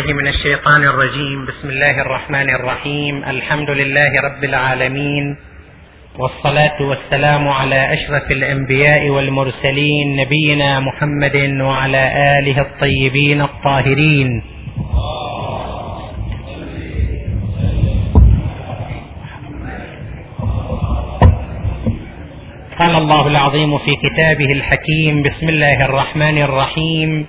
بالله من الشيطان الرجيم. بسم الله الرحمن الرحيم. الحمد لله رب العالمين. والصلاة والسلام على أشرف الأنبياء والمرسلين نبينا محمد وعلى آله الطيبين الطاهرين. قال الله العظيم في كتابه الحكيم. بسم الله الرحمن الرحيم.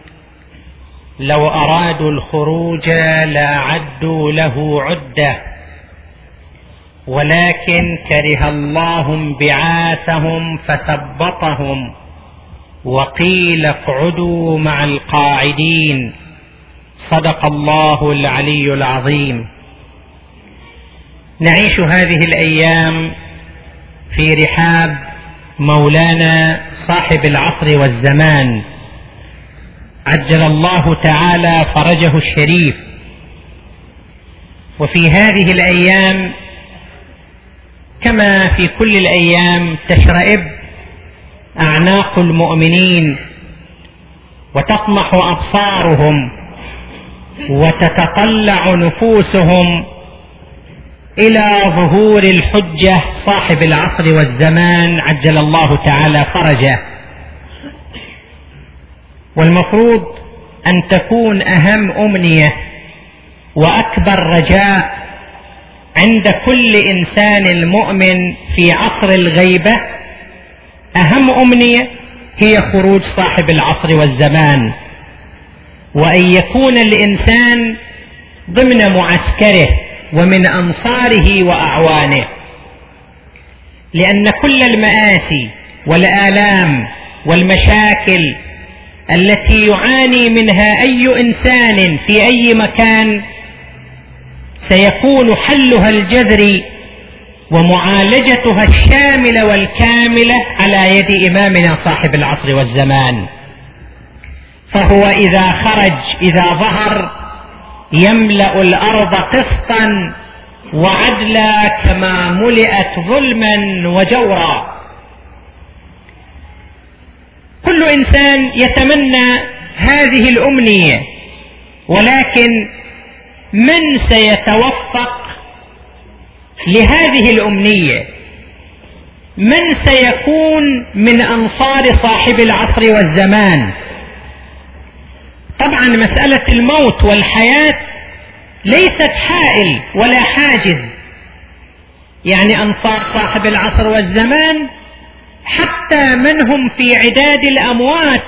لو أرادوا الخروج لاعدوا له عدة. ولكن كره الله انبعاثهم فثبطهم وقيل اقعدوا مع القاعدين. صدق الله العلي العظيم. نعيش هذه الأيام في رحاب مولانا صاحب العصر والزمان. عجل الله تعالى فرجه الشريف. وفي هذه الأيام كما في كل الأيام تشرئب أعناق المؤمنين وتطمح أبصارهم وتتطلع نفوسهم إلى ظهور الحجة صاحب العصر والزمان عجل الله تعالى فرجه. والمفروض أن تكون أهم أمنية وأكبر رجاء عند كل إنسان مؤمن في عصر الغيبة. أهم أمنية هي خروج صاحب العصر والزمان وأن يكون الإنسان ضمن معسكره ومن أنصاره وأعوانه لأن كل المآسي والآلام والمشاكل التي يعاني منها أي إنسان في أي مكان سيكون حلها الجذري ومعالجتها الشاملة والكاملة على يد إمامنا صاحب العصر والزمان. فهو إذا خرج إذا ظهر يملأ الأرض قسطا وعدلا كما ملئت ظلما وجورا. كل إنسان يتمنى هذه الأمنية ولكن من سيتوفق لهذه الأمنية؟ من سيكون من أنصار صاحب العصر والزمان؟ طبعا مسألة الموت والحياة ليست حائل ولا حاجز. يعني أنصار صاحب العصر والزمان حتى من هم في عداد الأموات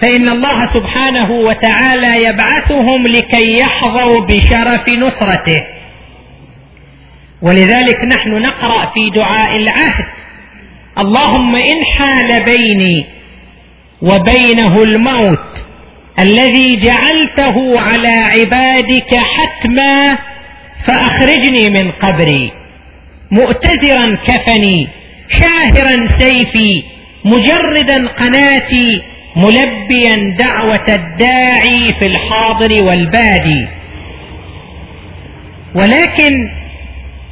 فإن الله سبحانه وتعالى يبعثهم لكي يحظوا بشرف نصرته. ولذلك نحن نقرأ في دعاء العهد اللهم إن حال بيني وبينه الموت الذي جعلته على عبادك حتما فأخرجني من قبري. مؤتزرا كفني شاهرا سيفي مجردا قناتي ملبيا دعوة الداعي في الحاضر والبادي. ولكن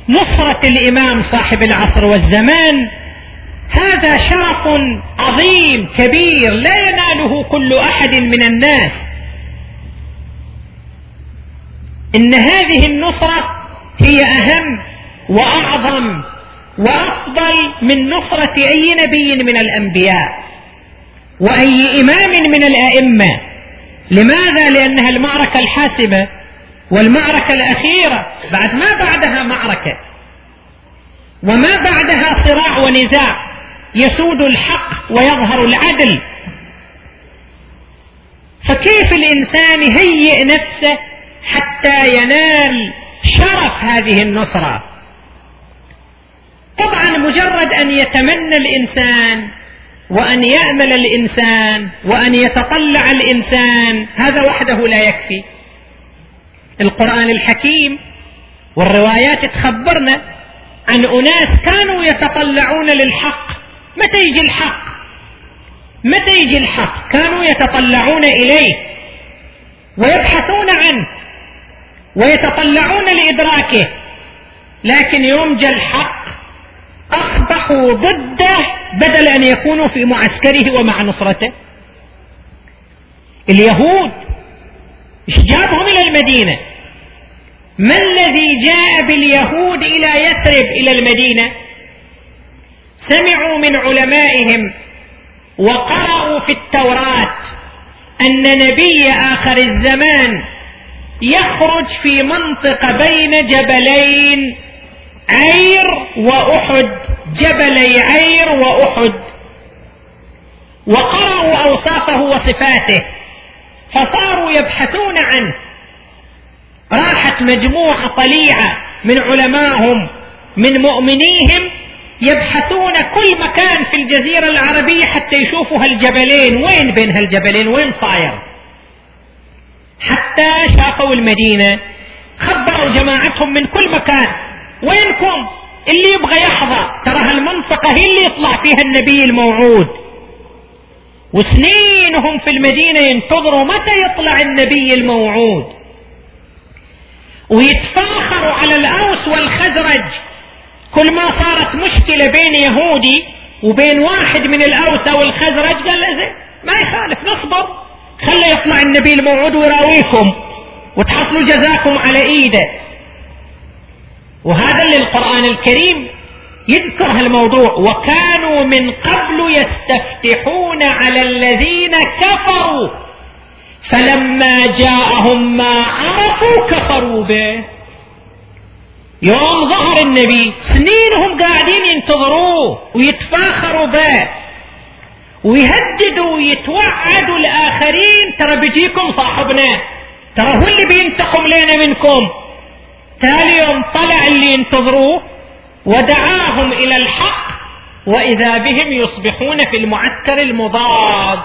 نصرة الإمام صاحب العصر والزمان هذا شرف عظيم كبير لا يناله كل أحد من الناس. إن هذه النصرة هي أهم وأعظم وأفضل من نصرة أي نبي من الأنبياء وأي إمام من الأئمة. لماذا؟ لأنها المعركة الحاسمة والمعركة الأخيرة. بعد ما بعدها معركة. وما بعدها صراع ونزاع. يسود الحق ويظهر العدل. فكيف الإنسان يهيئ نفسه حتى ينال شرف هذه النصرة؟ طبعا مجرد أن يتمنى الإنسان وأن يأمل الإنسان وأن يتطلع الإنسان هذا وحده لا يكفي. القرآن الحكيم والروايات تخبرنا عن أناس كانوا يتطلعون للحق. متى يجي الحق؟ متى يجي الحق؟ كانوا يتطلعون إليه ويبحثون عنه ويتطلعون لإدراكه. لكن يوم جاء الحق أصبحوا ضده بدل أن يكونوا في معسكره ومع نصرته. اليهود إيش جابهم إلى المدينة؟ ما الذي جاء باليهود إلى يثرب إلى المدينة؟ سمعوا من علمائهم وقرأوا في التوراة أن نبي آخر الزمان يخرج في منطقة بين جبلين عير وأحد جبلي عير وأحد. وقرأوا أوصافه وصفاته فصاروا يبحثون عنه. راحت مجموعة طليعة من علمائهم من مؤمنيهم يبحثون كل مكان في الجزيرة العربية حتى يشوفوا هالجبلين. وين بين هالجبلين؟ وين صاير؟ حتى شافوا المدينة خبروا جماعتهم من كل مكان. وينكم اللي يبغى يحظى؟ ترى هالمنطقة هي اللي يطلع فيها النبي الموعود. وسنينهم في المدينة ينتظروا متى يطلع النبي الموعود. ويتفاخروا على الأوس والخزرج. كل ما صارت مشكلة بين يهودي وبين واحد من الأوس أو الخزرج قال زين ما يخالف نصبر. خلى يطلع النبي الموعود ويراويكم. وتحصلوا جزاكم على إيده. وهذا اللي القرآن الكريم يذكر هالموضوع وكانوا من قبل يستفتحون على الذين كفروا. فلما جاءهم ما عرفوا كفروا به. يوم ظهر النبي سنينهم قاعدين ينتظروه ويتفاخروا به. ويهددوا ويتوعدوا الآخرين. ترى بيجيكم صاحبنا ترى هو اللي بينتقم لنا منكم. تالي يوم طلع اللي ينتظروه ودعاهم إلى الحق وإذا بهم يصبحون في المعسكر المضاد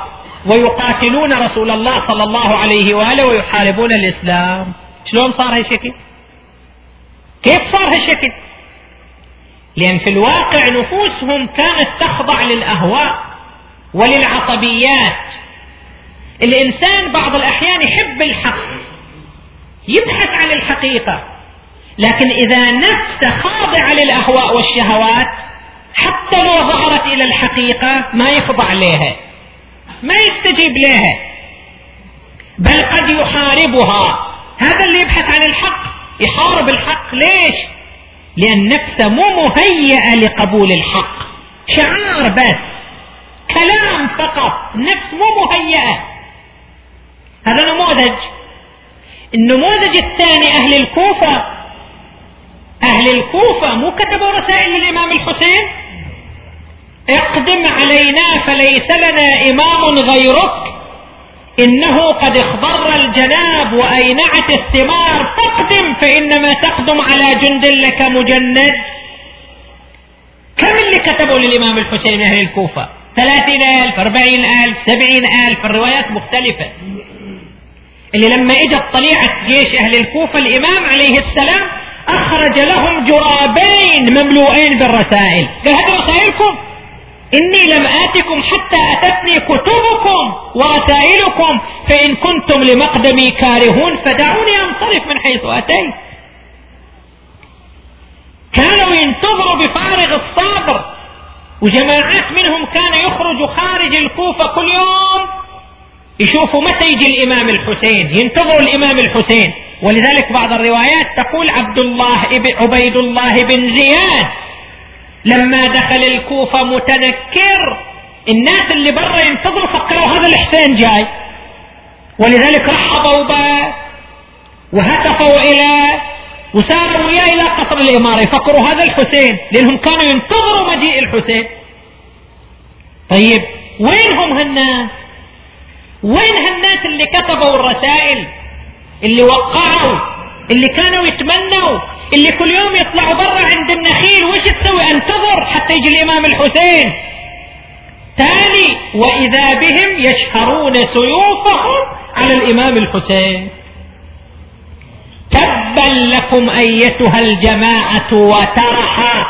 ويقاتلون رسول الله صلى الله عليه وآله ويحاربون الإسلام. شلون صار هالشكل؟ كيف صار هالشكل؟ لأن في الواقع نفوسهم كانت تخضع للأهواء وللعصبيات. الإنسان بعض الأحيان يحب الحق يبحث عن الحقيقة. لكن إذا نفسه خاضع للأهواء والشهوات حتى لو ظهرت إلى الحقيقة ما يخضع لها ما يستجيب لها بل قد يحاربها. هذا اللي يبحث عن الحق يحارب الحق ليش؟ لأن نفسه مو مهيئة لقبول الحق شعار بس كلام فقط نفس مو مهيئة. هذا نموذج. النموذج الثاني أهل الكوفة أهل الكوفة مو كتبوا رسائل للإمام الحسين؟ اقدم علينا فليس لنا إمام غيرك. إنه قد اخضر الجناب وأينعت الثمار. فاقدم فإنما تقدم على جند لك مجند. كم اللي كتبوا للإمام الحسين أهل الكوفة؟ ثلاثين ألف أربعين ألف سبعين ألف. الروايات مختلفة. اللي لما اجت طليعة جيش أهل الكوفة الإمام عليه السلام أخرج لهم جرابين مملوئين بالرسائل. قال هذه رسائلكم؟ إني لم آتكم حتى أتتني كتبكم ورسائلكم فإن كنتم لمقدمي كارهون فدعوني أنصرف من حيث أتيت. كانوا ينتظروا بفارغ الصبر وجماعات منهم كان يخرج خارج الكوفة كل يوم يشوفوا متى يجي الإمام الحسين. ينتظروا الإمام الحسين. ولذلك بعض الروايات تقول عبد الله عبيد الله بن زياد لما دخل الكوفة متنكر الناس اللي برا ينتظروا فكروا هذا الحسين جاي. ولذلك رحبوا به وهتفوا إليه وساروا وياه إلى قصر الإمارة يفكروا هذا الحسين لأنهم كانوا ينتظروا مجيء الحسين. طيب وين هم هالناس؟ وين هالناس اللي كتبوا الرسائل؟ اللي وقعوا اللي كانوا يتمنوا اللي كل يوم يطلعوا برا عند النخيل وش تسوي؟ انتظر حتى يجي الإمام الحسين. تالي وإذا بهم يشهرون سيوفهم على الإمام الحسين. تبا لكم أيتها الجماعة وترحا.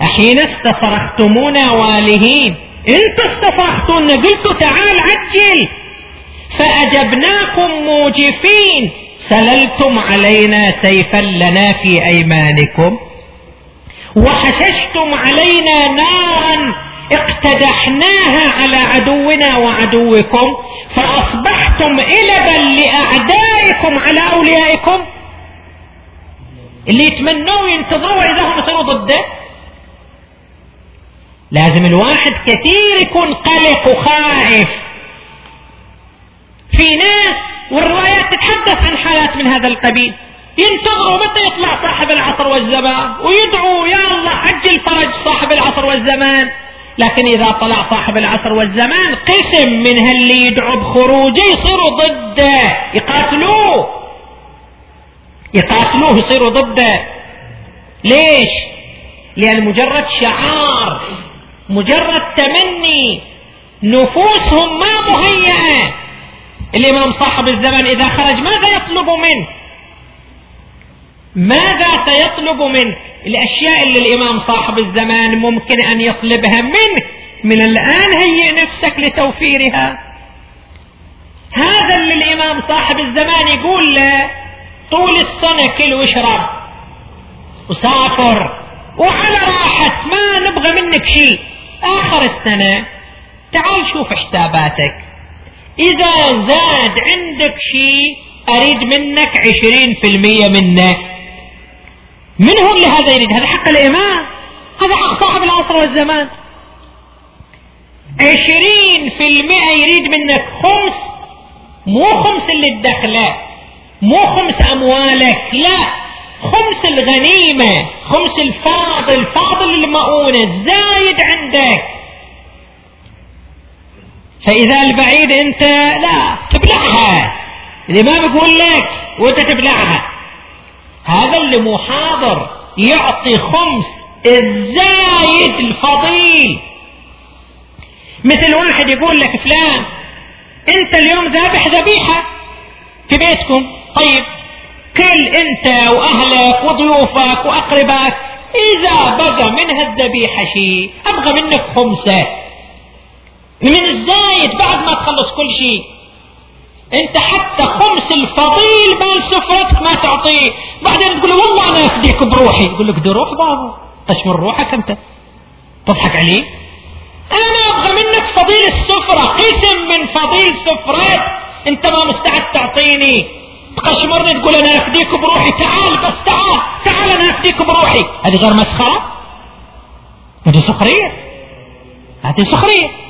حين استصرختمونا والهين. انت استصرختونا قلت تعال عجل. فأجبناكم موجفين. سللتم علينا سيفا لنا في أيمانكم. وحششتم علينا نارا اقتدحناها على عدونا وعدوكم. فأصبحتم إلبا لأعدائكم على أوليائكم. اللي يتمنوا ينتظروا إذا هم يصيروا ضده لازم الواحد كثير يكون قلق وخائف. في ناس والروايات تتحدث عن حالات من هذا القبيل. ينتظروا متى يطلع صاحب العصر والزمان ويدعوا يا الله عجل فرج صاحب العصر والزمان. لكن إذا طلع صاحب العصر والزمان قسم من اللي يدعوا بخروجه يصيروا ضده. يقاتلوه. يقاتلوه يصيروا ضده. ليش؟ لأن مجرد شعار مجرد تمني نفوسهم ما مهيئة. الإمام صاحب الزمان إذا خرج ماذا يطلب منه ماذا سيطلب منه الأشياء اللي الإمام صاحب الزمان ممكن أن يطلبها منه من الآن هيئ نفسك لتوفيرها. هذا اللي الإمام صاحب الزمان يقول له طول السنة كل واشرب وسافر وعلى راحة ما نبغى منك شيء. آخر السنة تعال شوف حساباتك. إذا زاد عندك شيء أريد منك عشرين في المية منه. من هو اللي هذا يريد. هذا حق الإمام. هذا حق صاحب العصر والزمان. عشرين في المئة يريد منك خمس. مو خمس اللي تدخله. مو خمس أموالك. لا. خمس الغنيمة. خمس الفاضل. فاضل المؤونة. زايد عندك. فإذا البعيد أنت لا تبلعها. الإمام يقول لك وأنت تبلعها. هذا اللي مو حاضر يعطي خمس الزايد الفضيل. مثل واحد يقول لك فلان أنت اليوم ذابح ذبيحة في بيتكم. طيب كل أنت وأهلك وضيوفك وأقربائك إذا بقى من هالذبيحة شيء أبغى منك خمسة. من الزايد بعد ما تخلص كل شيء. انت حتى خمس الفضيل مال سفرتك ما تعطيه. بعدين تقول والله أنا أفديك بروحي. يقول لك روح بابا. تشمر روحك أنت. تضحك عليه. أنا أبغى منك فضيل السفرة. قسم من فضيل سفرات. أنت ما مستعد تعطيني. تقشمرني تقول أنا أفديك بروحي. تعال بس تعال. تعال أنا أفديك بروحي. هذه غير مسخرة؟ هذه سخرية. هذه سخرية.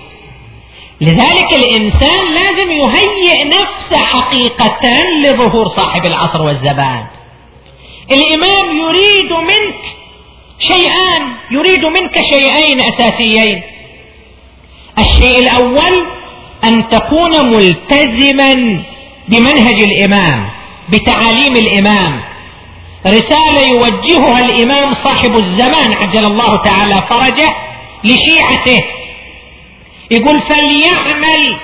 لذلك الإنسان لازم يهيئ نفسه حقيقة لظهور صاحب العصر والزمان. الإمام يريد منك شيئان يريد منك شيئين أساسيين. الشيء الأول أن تكون ملتزما بمنهج الإمام بتعاليم الإمام. رسالة يوجهها الإمام صاحب الزمان عجل الله تعالى فرجه لشيعته. يقول فليعمل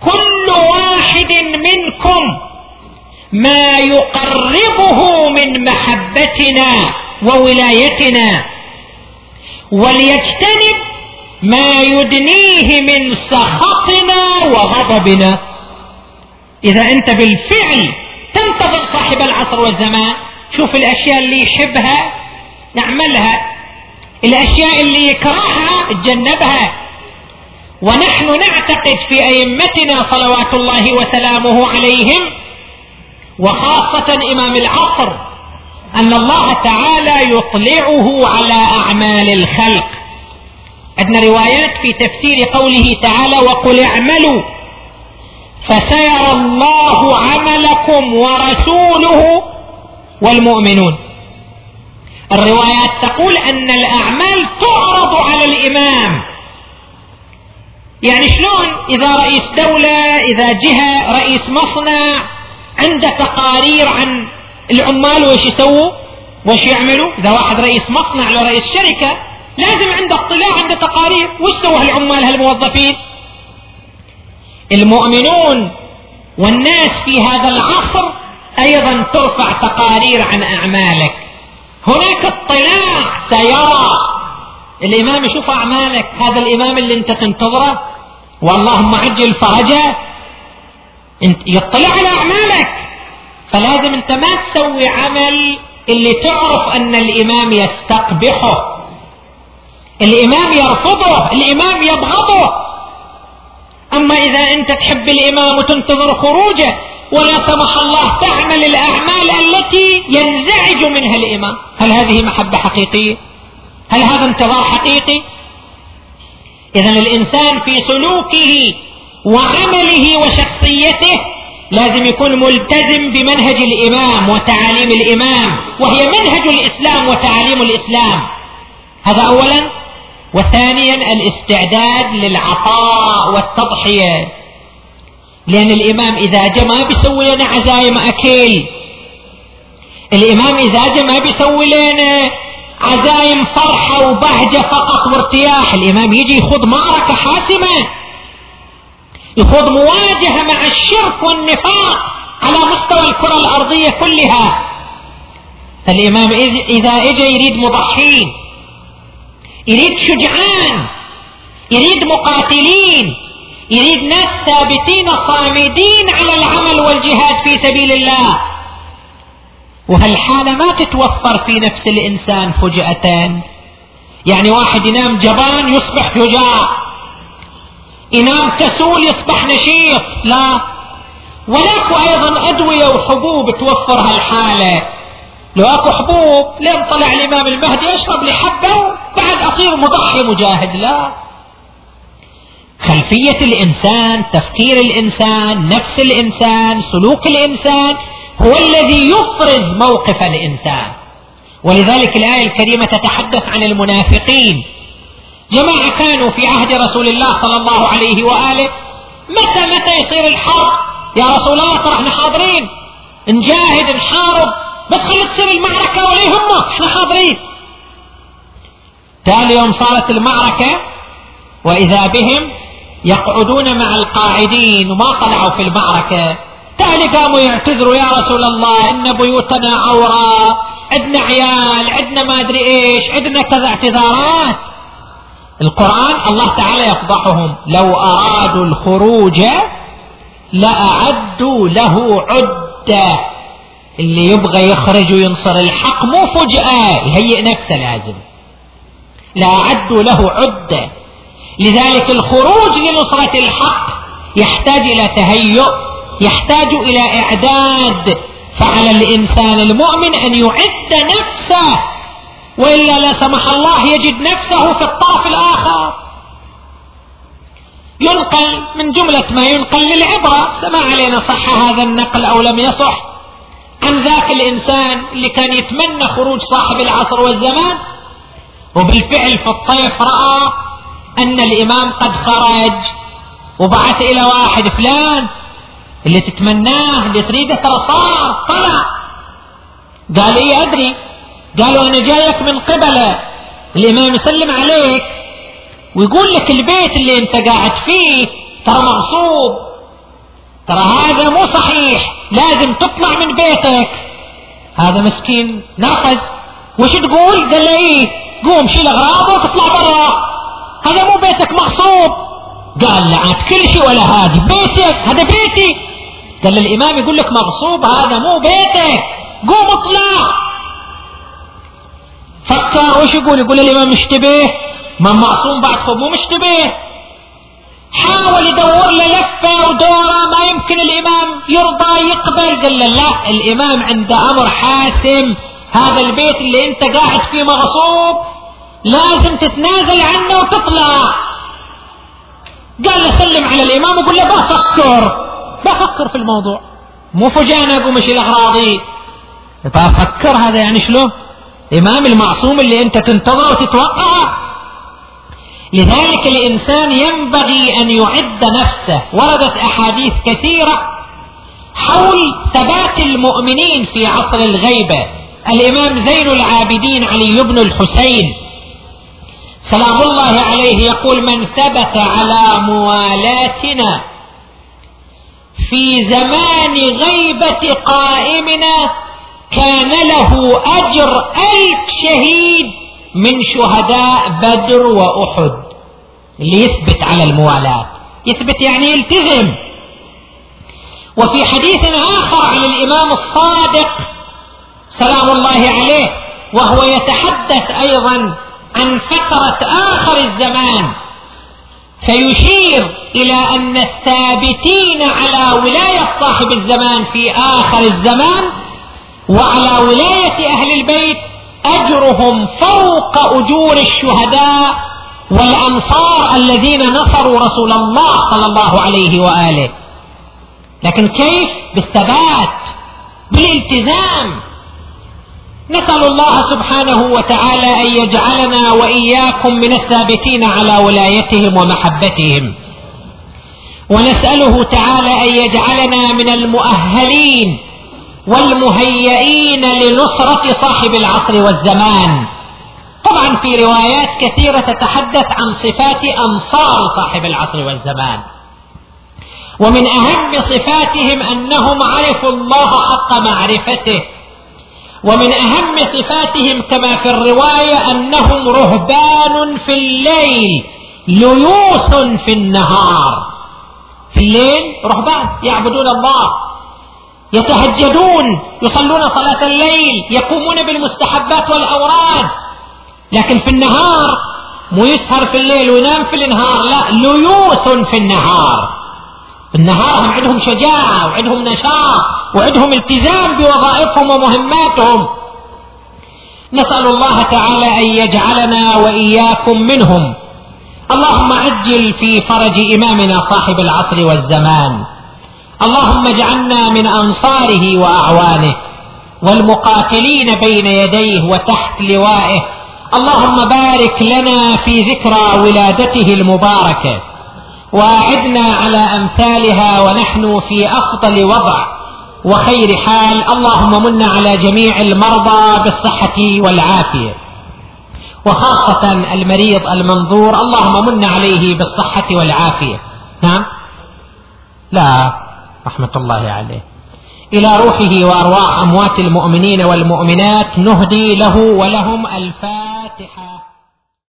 كل واحد منكم ما يقربه من محبتنا وولايتنا وليجتنب ما يدنيه من سخطنا وغضبنا. إذا أنت بالفعل تنتظر صاحب العصر والزمان شوف الأشياء اللي يحبها نعملها. الأشياء اللي يكرهها تجنبها. ونحن نعتقد في أئمتنا صلوات الله وسلامه عليهم وخاصة إمام العصر أن الله تعالى يطلعه على أعمال الخلق. عندنا روايات في تفسير قوله تعالى وقل اعملوا فسيرى الله عملكم ورسوله والمؤمنون. الروايات تقول أن الأعمال تعرض على الإمام يعني شلون إذا رئيس دولة إذا جهة رئيس مصنع عنده تقارير عن العمال وش يسووا وش يعملوا؟ إذا واحد رئيس مصنع لو رئيس شركة لازم عنده اطلاع عنده تقارير. وش سوى هالعمال هالموظفين؟ المؤمنون والناس في هذا العصر أيضا ترفع تقارير عن أعمالك. هناك اطلاع سيرى. الإمام يشوف أعمالك. هذا الإمام اللي أنت تنتظره واللهم عجل فرجه يطلع على أعمالك. فلازم انت ما تسوي عمل اللي تعرف أن الإمام يستقبحه. الإمام يرفضه الإمام يبغضه. أما إذا أنت تحب الإمام وتنتظر خروجه ولا سمح الله تعمل الأعمال التي ينزعج منها الإمام. هل هذه محبة حقيقية؟ هل هذا انتظار حقيقي؟ إذا الإنسان في سلوكه وعمله وشخصيته لازم يكون ملتزم بمنهج الإمام وتعاليم الإمام وهي منهج الإسلام وتعاليم الإسلام. هذا أولا. وثانيا الاستعداد للعطاء والتضحية. لأن الإمام إذا جاء ما بيسوي لنا عزايم أكل. الإمام إذا جاء ما بيسوي لنا عزايم فرحة وبهجة فقط وارتياح. الإمام يجي يخوض معركة حاسمة. يخوض مواجهة مع الشرك والنفاق على مستوى الكرة الأرضية كلها. الإمام إذا إجا يريد مضحين يريد شجعان يريد مقاتلين يريد ناس ثابتين صامدين على العمل والجهاد في سبيل الله. وهالحالة ما تتوفر في نفس الإنسان فجأة يعني واحد ينام جبان يصبح شجاع ينام كسول يصبح نشيط. لا. ولاكو أيضا أدوية وحبوب توفر هالحالة. لو أكو حبوب لين طلع الإمام المهدي أشرب لي حبة وبعد اصير مضحي مجاهد. لا. خلفية الإنسان تفكير الإنسان نفس الإنسان سلوك الإنسان هو الذي يفرز موقف الإنسان. ولذلك الآية الكريمة تتحدث عن المنافقين. جماعة كانوا في عهد رسول الله صلى الله عليه وآله. متى متى يصير الحرب؟ يا رسول الله ترى إحنا حاضرين. نجاهد نحارب. بس خلي تصير المعركة ولا يهمك إحنا حاضرين. ثاني يوم صارت المعركة وإذا بهم يقعدون مع القاعدين وما طلعوا في المعركة. تالي قاموا يعتذروا يا رسول الله إن بيوتنا عورة عندنا عيال عندنا ما أدري إيش عندنا كذا اعتذارات. القرآن الله تعالى يفضحهم لو أرادوا الخروج لأعدوا له عدة اللي يبغى يخرج وينصر الحق مو فجأة يهيئ نفسه لازم. لا أعدوا له عدة. لذلك الخروج لنصرة الحق يحتاج إلى تهيؤ. يحتاج إلى إعداد. فعلى الإنسان المؤمن أن يعد نفسه وإلا لا سمح الله يجد نفسه في الطرف الآخر. ينقل من جملة ما ينقل للعبرة. سما علينا صح هذا النقل أو لم يصح؟ عن ذاك الإنسان اللي كان يتمنى خروج صاحب العصر والزمان وبالفعل في الطيف رأى أن الإمام قد خرج وبعث إلى واحد فلان اللي تتمناه اللي تريده ترى صار طلع. قال إيه أدري. قالوا أنا جايك من قبله الإمام يسلم عليك. ويقول لك البيت اللي أنت قاعد فيه ترى مغصوب ترى هذا مو صحيح. لازم تطلع من بيتك. هذا مسكين نرفز وش تقول؟ قال له إيه قوم شيل أغراضك واطلع برا. هذا مو بيتك مغصوب قال لا عاد كل شيء ولا هذا. بيتك هذا بيتي. قال الامام يقول لك مغصوب هذا مو بيتك قوم اطلع فكر وش يقول؟ يقول الإمام اشتبه ما معصوم بعد خب مو مشتبه. حاول يدور له لفة ودورة ما يمكن الإمام يرضى يقبل قال له لا الإمام عنده أمر حاسم هذا البيت اللي أنت قاعد فيه مغصوب لازم تتنازل عنه وتطلع. قال له سلم على الإمام وقول له بفكر بفكر في الموضوع. مو فجأة اقوم اشيل اغراضي بفكر هذا يعني شلون إمام المعصوم اللي أنت تنتظر وتتوقعه لذلك الإنسان ينبغي أن يعد نفسه. وردت أحاديث كثيرة حول ثبات المؤمنين في عصر الغيبة. الإمام زين العابدين علي بن الحسين. سلام الله عليه يقول من ثبت على موالاتنا في زمان غيبة قائمنا كان له أجر ألف شهيد من شهداء بدر وأحد اللي يثبت على الموالاة. يثبت يعني يلتزم. وفي حديث آخر عن الإمام الصادق سلام الله عليه وهو يتحدث أيضا عن فترة آخر الزمان. فيشير إلى أن الثابتين على ولاية صاحب الزمان في آخر الزمان وعلى ولاية أهل البيت أجرهم فوق أجور الشهداء والأنصار الذين نصروا رسول الله صلى الله عليه وآله. لكن كيف؟ بالثبات بالالتزام. نسأل الله سبحانه وتعالى أن يجعلنا وإياكم من الثابتين على ولايتهم ومحبتهم. ونسأله تعالى أن يجعلنا من المؤهلين والمهيئين لنصرة صاحب العصر والزمان. طبعا في روايات كثيرة تتحدث عن صفات أنصار صاحب العصر والزمان. ومن أهم صفاتهم أنهم عرفوا الله حق معرفته. ومن أهم صفاتهم كما في الرواية أنهم رهبان في الليل ليوث في النهار. في الليل رهبان يعبدون الله يتهجدون يصلون صلاة الليل يقومون بالمستحبات والأوراد. لكن في النهار مو يسهر في الليل وينام في النهار لا ليوث في النهار. النهار هم عندهم شجاعة وعندهم نشاط وعندهم التزام بوظائفهم ومهماتهم. نسأل الله تعالى أن يجعلنا وإياكم منهم. اللهم عجل في فرج إمامنا صاحب العصر والزمان. اللهم اجعلنا من أنصاره وأعوانه والمقاتلين بين يديه وتحت لوائه. اللهم بارك لنا في ذكرى ولادته المباركة. واعدنا على أمثالها ونحن في أفضل وضع وخير حال. اللهم من على جميع المرضى بالصحة والعافية. وخاصة المريض المنظور اللهم من عليه بالصحة والعافية. نعم؟ لا رحمة الله عليه. إلى روحه وأرواح أموات المؤمنين والمؤمنات نهدي له ولهم الفاتحة.